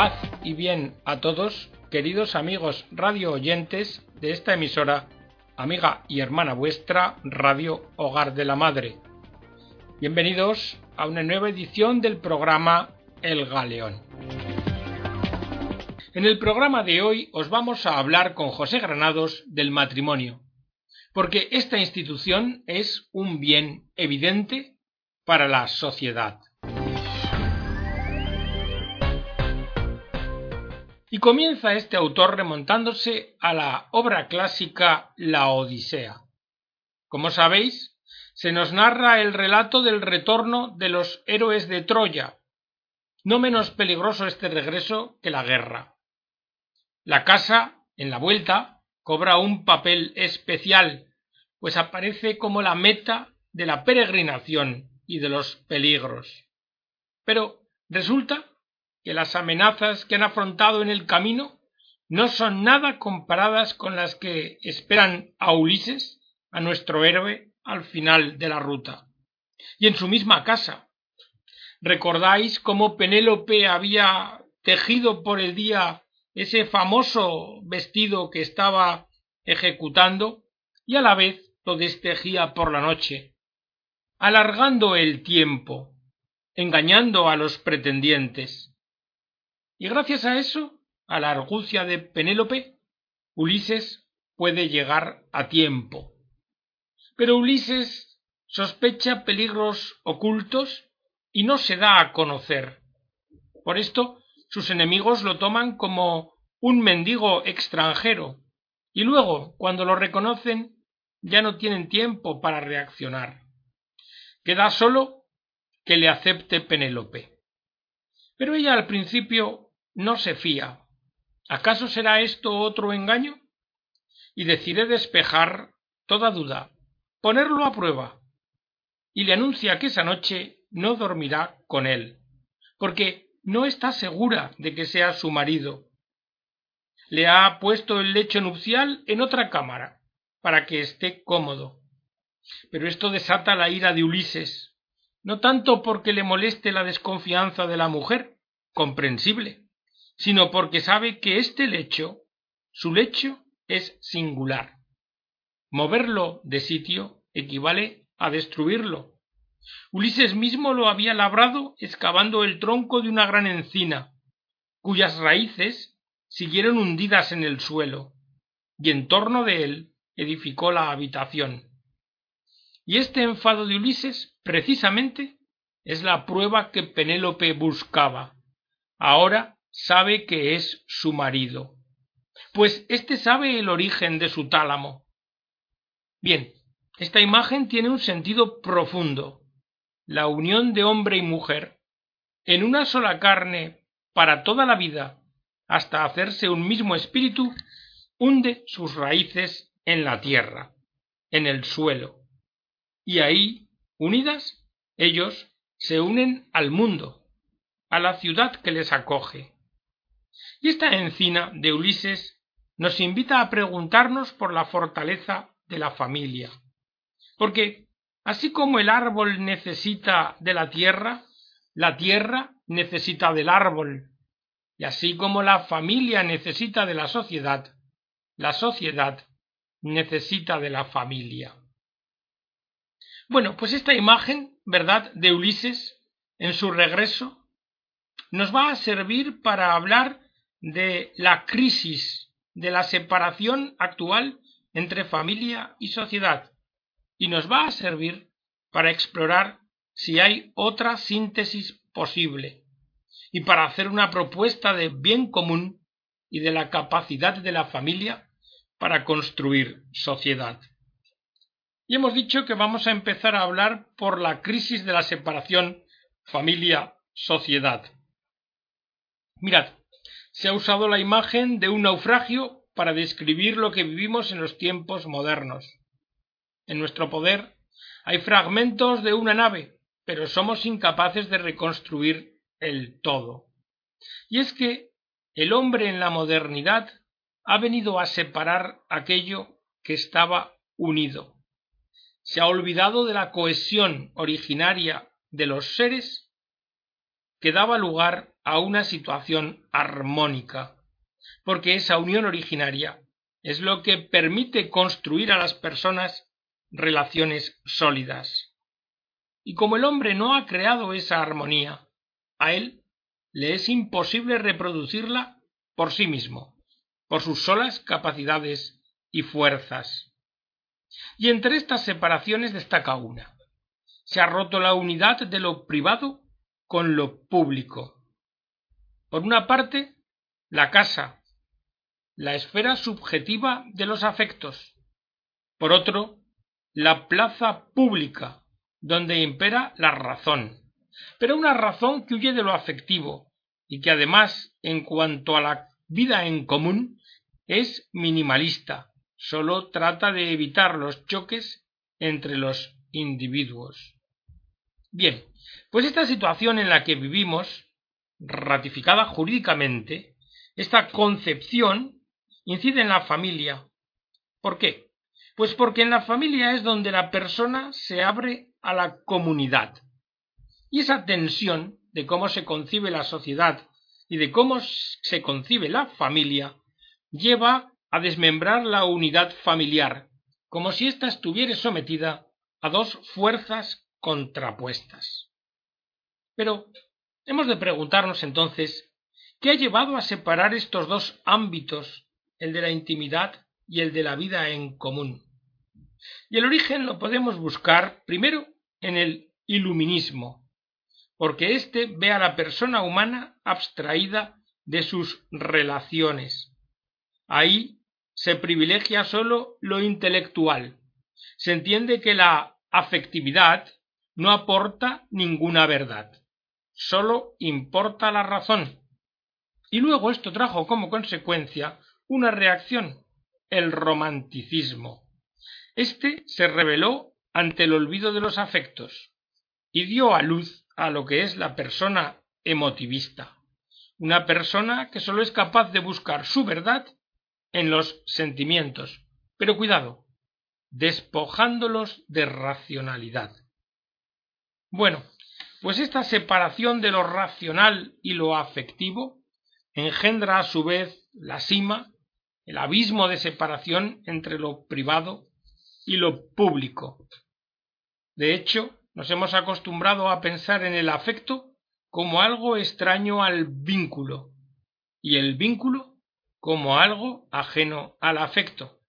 Paz y bien a todos, queridos amigos radio oyentes de esta emisora, amiga y hermana vuestra, Radio Hogar de la Madre. Bienvenidos a una nueva edición del programa El Galeón. En el programa de hoy os vamos a hablar con José Granados del matrimonio, porque esta institución es un bien evidente para la sociedad. Y comienza este autor remontándose a la obra clásica La Odisea. Como sabéis, se nos narra el relato del retorno de los héroes de Troya. No menos peligroso este regreso que la guerra. La casa, en la vuelta, cobra un papel especial, pues aparece como la meta de la peregrinación y de los peligros. Pero resulta que las amenazas que han afrontado en el camino no son nada comparadas con las que esperan a Ulises, a nuestro héroe, al final de la ruta. Y en su misma casa. ¿Recordáis cómo Penélope había tejido por el día ese famoso vestido que estaba ejecutando y a la vez lo destejía por la noche, alargando el tiempo, engañando a los pretendientes? Y gracias a eso, a la argucia de Penélope, Ulises puede llegar a tiempo. Pero Ulises sospecha peligros ocultos y no se da a conocer. Por esto sus enemigos lo toman como un mendigo extranjero, y luego, cuando lo reconocen, ya no tienen tiempo para reaccionar. Queda solo que le acepte Penélope. Pero ella al principio no se fía. ¿Acaso será esto otro engaño? Y decide despejar toda duda, ponerlo a prueba, y le anuncia que esa noche no dormirá con él, porque no está segura de que sea su marido. Le ha puesto el lecho nupcial en otra cámara, para que esté cómodo. Pero esto desata la ira de Ulises, no tanto porque le moleste la desconfianza de la mujer, comprensible, sino porque sabe que este lecho, su lecho, es singular. Moverlo de sitio equivale a destruirlo. Ulises mismo lo había labrado excavando el tronco de una gran encina, cuyas raíces siguieron hundidas en el suelo, y en torno de él edificó la habitación. Y este enfado de Ulises, precisamente, es la prueba que Penélope buscaba. Ahora sabe que es su marido, pues éste sabe el origen de su tálamo. Bien, esta imagen tiene un sentido profundo. La unión de hombre y mujer en una sola carne para toda la vida, hasta hacerse un mismo espíritu, hunde sus raíces en la tierra, en el suelo. Y ahí, unidas, ellos se unen al mundo, a la ciudad que les acoge. Y esta encina de Ulises nos invita a preguntarnos por la fortaleza de la familia. Porque así como el árbol necesita de la tierra, la tierra necesita del árbol. Y así como la familia necesita de la sociedad, la sociedad necesita de la familia. Bueno, pues esta imagen, ¿verdad?, de Ulises en su regreso, nos va a servir para hablar de la crisis de la separación actual entre familia y sociedad y nos va a servir para explorar si hay otra síntesis posible y para hacer una propuesta de bien común y de la capacidad de la familia para construir sociedad. Y hemos dicho que vamos a empezar a hablar por la crisis de la separación familia-sociedad. Mirad, se ha usado la imagen de un naufragio para describir lo que vivimos en los tiempos modernos. En nuestro poder hay fragmentos de una nave, pero somos incapaces de reconstruir el todo. Y es que el hombre en la modernidad ha venido a separar aquello que estaba unido. Se ha olvidado de la cohesión originaria de los seres que daba lugar a una situación armónica, porque esa unión originaria es lo que permite construir a las personas relaciones sólidas. Y como el hombre no ha creado esa armonía, a él le es imposible reproducirla por sí mismo, por sus solas capacidades y fuerzas. Y entre estas separaciones destaca una. Se ha roto la unidad de lo privado con lo público. Por una parte, la casa, la esfera subjetiva de los afectos. Por otro, la plaza pública, donde impera la razón, pero una razón que huye de lo afectivo y que además, en cuanto a la vida en común, es minimalista, sólo trata de evitar los choques entre los individuos. Bien, pues esta situación en la que vivimos, ratificada jurídicamente, esta concepción incide en la familia. ¿Por qué? Pues porque en la familia es donde la persona se abre a la comunidad. Y esa tensión de cómo se concibe la sociedad y de cómo se concibe la familia lleva a desmembrar la unidad familiar, como si ésta estuviera sometida a dos fuerzas contrapuestas. Pero hemos de preguntarnos entonces ¿qué ha llevado a separar estos dos ámbitos, el de la intimidad y el de la vida en común? Y el origen lo podemos buscar primero en el iluminismo, porque éste ve a la persona humana abstraída de sus relaciones. Ahí se privilegia sólo lo intelectual. Se entiende que la afectividad no aporta ninguna verdad, sólo importa la razón. Y luego esto trajo como consecuencia una reacción, el romanticismo. Este se rebeló ante el olvido de los afectos y dio a luz a lo que es la persona emotivista, una persona que sólo es capaz de buscar su verdad en los sentimientos, pero cuidado, despojándolos de racionalidad. Bueno, pues esta separación de lo racional y lo afectivo engendra a su vez la cima, el abismo de separación entre lo privado y lo público. De hecho, nos hemos acostumbrado a pensar en el afecto como algo extraño al vínculo y el vínculo como algo ajeno al afecto.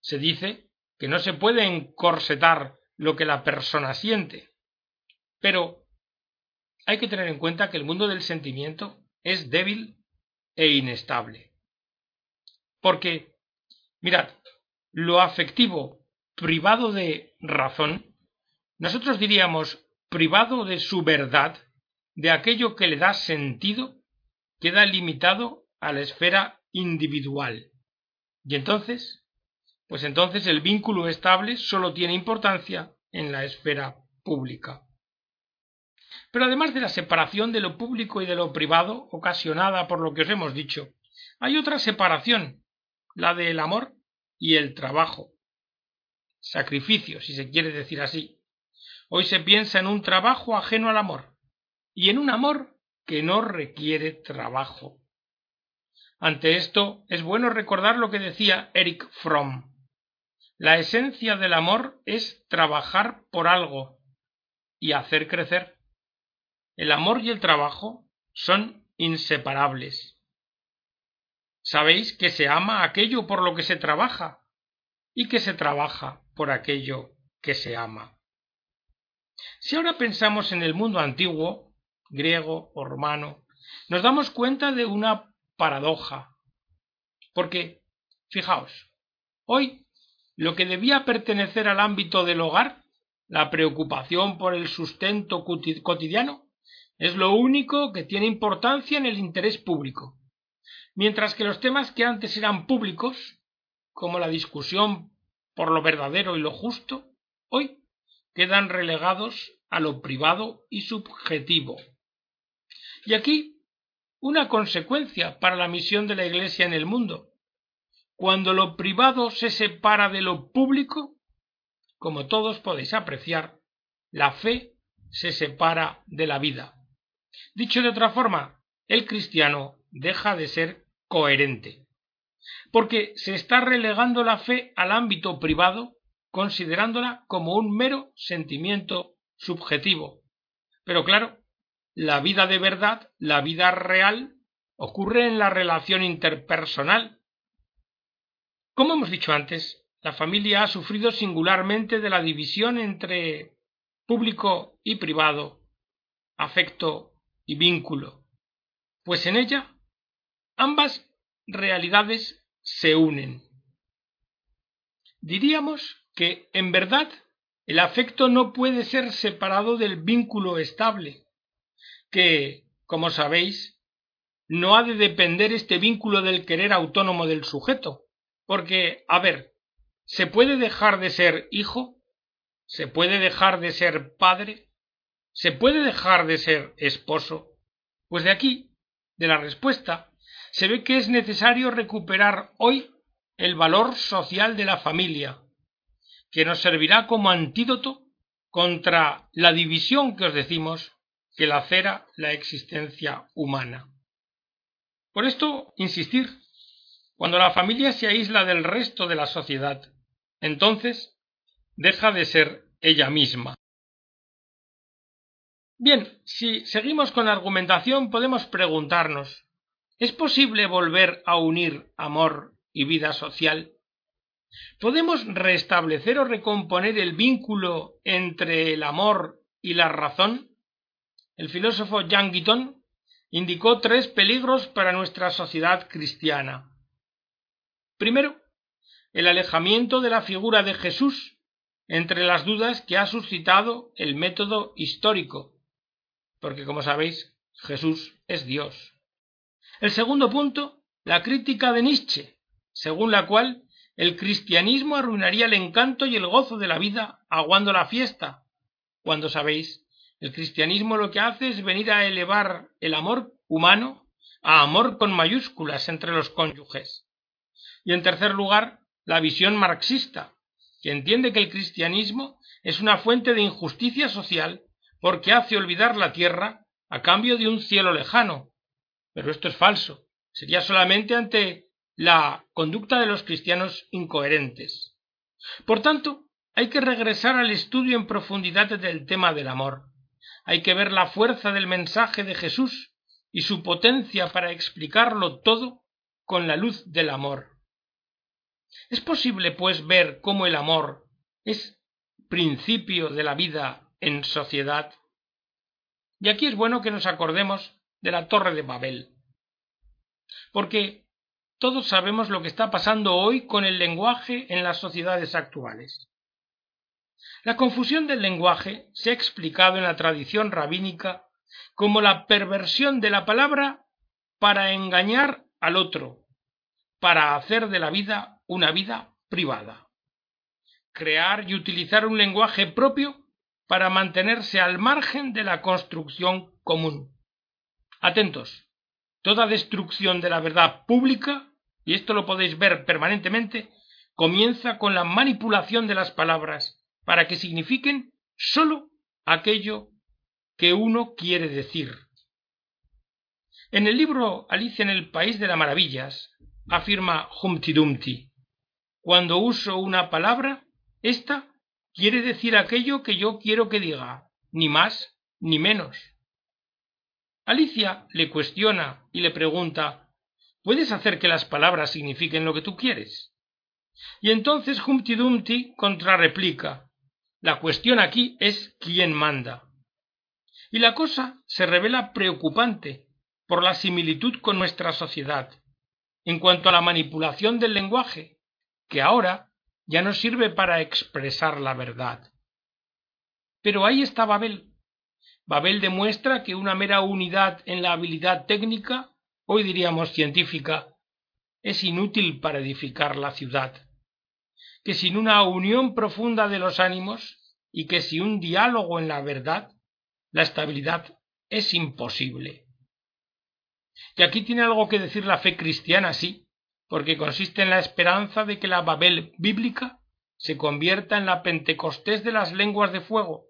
Se dice que no se puede encorsetar lo que la persona siente. Pero hay que tener en cuenta que el mundo del sentimiento es débil e inestable. Porque, mirad, lo afectivo privado de razón, nosotros diríamos privado de su verdad, de aquello que le da sentido, queda limitado a la esfera individual. Y entonces, pues entonces el vínculo estable solo tiene importancia en la esfera pública. Pero además de la separación de lo público y de lo privado, ocasionada por lo que os hemos dicho, hay otra separación, la del amor y el trabajo. Sacrificio, si se quiere decir así. Hoy se piensa en un trabajo ajeno al amor y en un amor que no requiere trabajo. Ante esto es bueno recordar lo que decía Eric Fromm. La esencia del amor es trabajar por algo y hacer crecer. El amor y el trabajo son inseparables. Sabéis que se ama aquello por lo que se trabaja y que se trabaja por aquello que se ama. Si ahora pensamos en el mundo antiguo, griego o romano, nos damos cuenta de una paradoja. Porque, fijaos, hoy lo que debía pertenecer al ámbito del hogar, la preocupación por el sustento cotidiano, es lo único que tiene importancia en el interés público, mientras que los temas que antes eran públicos, como la discusión por lo verdadero y lo justo, hoy quedan relegados a lo privado y subjetivo. Y aquí una consecuencia para la misión de la Iglesia en el mundo, cuando lo privado se separa de lo público, como todos podéis apreciar, la fe se separa de la vida. Dicho de otra forma, el cristiano deja de ser coherente, porque se está relegando la fe al ámbito privado, considerándola como un mero sentimiento subjetivo. Pero claro, la vida de verdad, la vida real, ocurre en la relación interpersonal. Como hemos dicho antes, la familia ha sufrido singularmente de la división entre público y privado, afecto y vínculo, pues en ella ambas realidades se unen. Diríamos que, en verdad, el afecto no puede ser separado del vínculo estable, que, como sabéis, no ha de depender este vínculo del querer autónomo del sujeto, porque, a ver, ¿se puede dejar de ser hijo? ¿Se puede dejar de ser padre? ¿Se puede dejar de ser esposo? Pues de aquí, de la respuesta, se ve que es necesario recuperar hoy el valor social de la familia, que nos servirá como antídoto contra la división que os decimos que lacera la existencia humana. Por esto, insistir, cuando la familia se aísla del resto de la sociedad, entonces deja de ser ella misma. Bien, si seguimos con la argumentación podemos preguntarnos ¿Es posible volver a unir amor y vida social? ¿Podemos restablecer o recomponer el vínculo entre el amor y la razón? El filósofo Jean Guiton indicó tres peligros para nuestra sociedad cristiana. Primero, el alejamiento de la figura de Jesús entre las dudas que ha suscitado el método histórico, porque como sabéis, Jesús es Dios. El segundo punto, la crítica de Nietzsche, según la cual el cristianismo arruinaría el encanto y el gozo de la vida aguando la fiesta, cuando sabéis, el cristianismo lo que hace es venir a elevar el amor humano a amor con mayúsculas entre los cónyuges. Y en tercer lugar, la visión marxista, que entiende que el cristianismo es una fuente de injusticia social porque hace olvidar la tierra a cambio de un cielo lejano. Pero esto es falso. Sería solamente ante la conducta de los cristianos incoherentes. Por tanto, hay que regresar al estudio en profundidad del tema del amor. Hay que ver la fuerza del mensaje de Jesús y su potencia para explicarlo todo con la luz del amor. ¿Es posible, pues, ver cómo el amor es principio de la vida en sociedad? Y aquí es bueno que nos acordemos de la Torre de Babel. Porque todos sabemos lo que está pasando hoy con el lenguaje en las sociedades actuales. La confusión del lenguaje se ha explicado en la tradición rabínica como la perversión de la palabra para engañar al otro, para hacer de la vida una vida privada. Crear y utilizar un lenguaje propio para mantenerse al margen de la construcción común. Atentos, toda destrucción de la verdad pública, y esto lo podéis ver permanentemente, comienza con la manipulación de las palabras para que signifiquen sólo aquello que uno quiere decir. En el libro Alicia en el País de las Maravillas afirma Humpty Dumpty cuando uso una palabra, ésta quiere decir aquello que yo quiero que diga, ni más ni menos. Alicia le cuestiona y le pregunta ¿Puedes hacer que las palabras signifiquen lo que tú quieres? Y entonces Humpty Dumpty contrarreplica La cuestión aquí es quién manda. Y la cosa se revela preocupante por la similitud con nuestra sociedad en cuanto a la manipulación del lenguaje que ahora ya no sirve para expresar la verdad. Pero ahí está Babel. Babel demuestra que una mera unidad en la habilidad técnica, hoy diríamos científica, es inútil para edificar la ciudad, que sin una unión profunda de los ánimos y que sin un diálogo en la verdad, la estabilidad es imposible. Y aquí tiene algo que decir la fe cristiana, sí, porque consiste en la esperanza de que la Babel bíblica se convierta en la Pentecostés de las lenguas de fuego,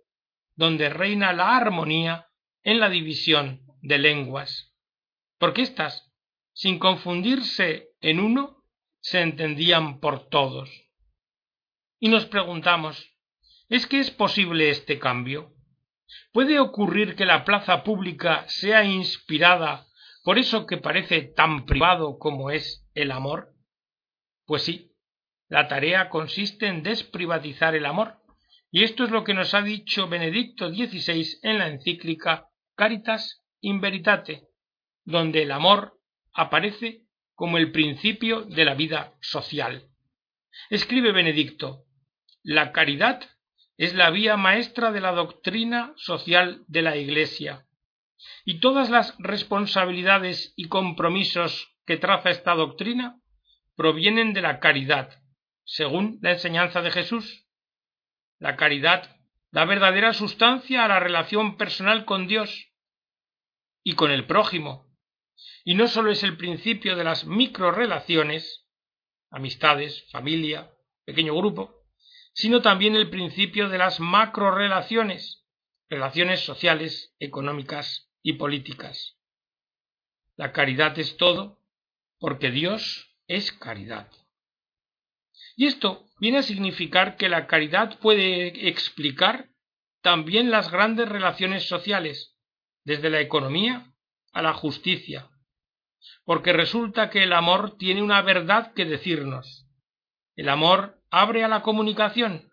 donde reina la armonía en la división de lenguas. porque éstas, sin confundirse en uno, se entendían por todos. Y nos preguntamos, ¿es que es posible este cambio? ¿Puede ocurrir que la plaza pública sea inspirada por eso que parece tan privado como es el amor? Pues sí, la tarea consiste en desprivatizar el amor, y esto es lo que nos ha dicho Benedicto XVI en la encíclica Caritas in Veritate, donde el amor aparece como el principio de la vida social. Escribe Benedicto, la caridad es la vía maestra de la doctrina social de la Iglesia, y todas las responsabilidades y compromisos que traza esta doctrina provienen de la caridad, según la enseñanza de Jesús. La caridad da verdadera sustancia a la relación personal con Dios y con el prójimo, y no sólo es el principio de las microrelaciones, amistades, familia, pequeño grupo, sino también el principio de las macrorelaciones, relaciones sociales, económicas y políticas. La caridad es todo porque Dios es caridad. Y esto viene a significar que la caridad puede explicar también las grandes relaciones sociales, desde la economía a la justicia, porque resulta que el amor tiene una verdad que decirnos. El amor abre a la comunicación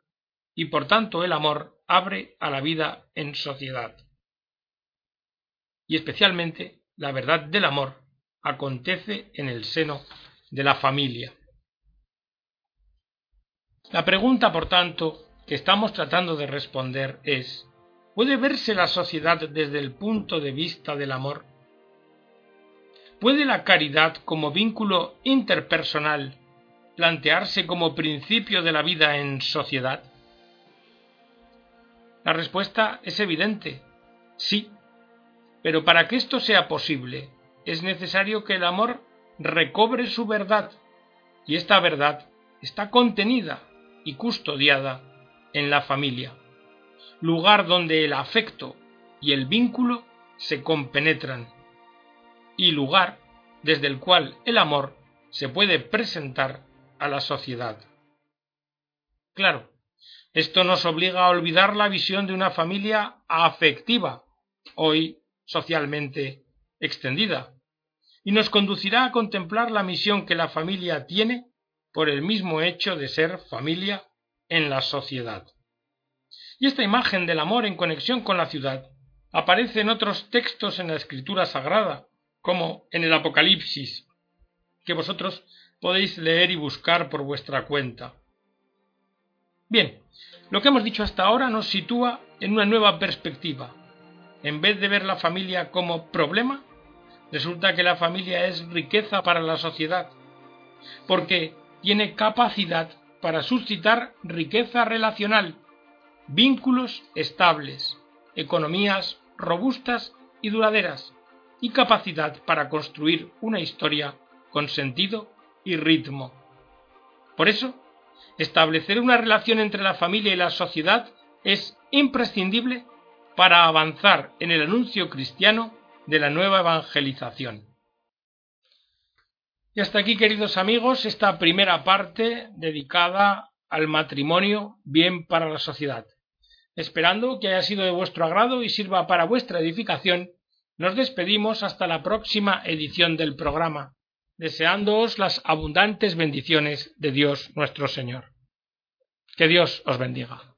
y por tanto el amor abre a la vida en sociedad. Y especialmente la verdad del amor acontece en el seno de la familia. La pregunta, por tanto, que estamos tratando de responder es ¿Puede verse la sociedad desde el punto de vista del amor? ¿Puede la caridad como vínculo interpersonal plantearse como principio de la vida en sociedad? La respuesta es evidente, sí, pero para que esto sea posible es necesario que el amor recobre su verdad, y esta verdad está contenida y custodiada en la familia, lugar donde el afecto y el vínculo se compenetran, y lugar desde el cual el amor se puede presentar a la sociedad. Claro, esto nos obliga a olvidar la visión de una familia afectiva, hoy socialmente extendida, y nos conducirá a contemplar la misión que la familia tiene por el mismo hecho de ser familia en la sociedad. Y esta imagen del amor en conexión con la ciudad aparece en otros textos en la escritura sagrada, como en el Apocalipsis, que vosotros podéis leer y buscar por vuestra cuenta. Bien, lo que hemos dicho hasta ahora nos sitúa en una nueva perspectiva. En vez de ver la familia como problema, resulta que la familia es riqueza para la sociedad, porque tiene capacidad para suscitar riqueza relacional, vínculos estables, economías robustas y duraderas, y capacidad para construir una historia con sentido y ritmo. Por eso, establecer una relación entre la familia y la sociedad es imprescindible para avanzar en el anuncio cristiano de la nueva evangelización. Y hasta aquí, queridos amigos, esta primera parte dedicada al matrimonio bien para la sociedad. Esperando que haya sido de vuestro agrado y sirva para vuestra edificación, nos despedimos hasta la próxima edición del programa, deseándoos las abundantes bendiciones de Dios nuestro Señor. Que Dios os bendiga.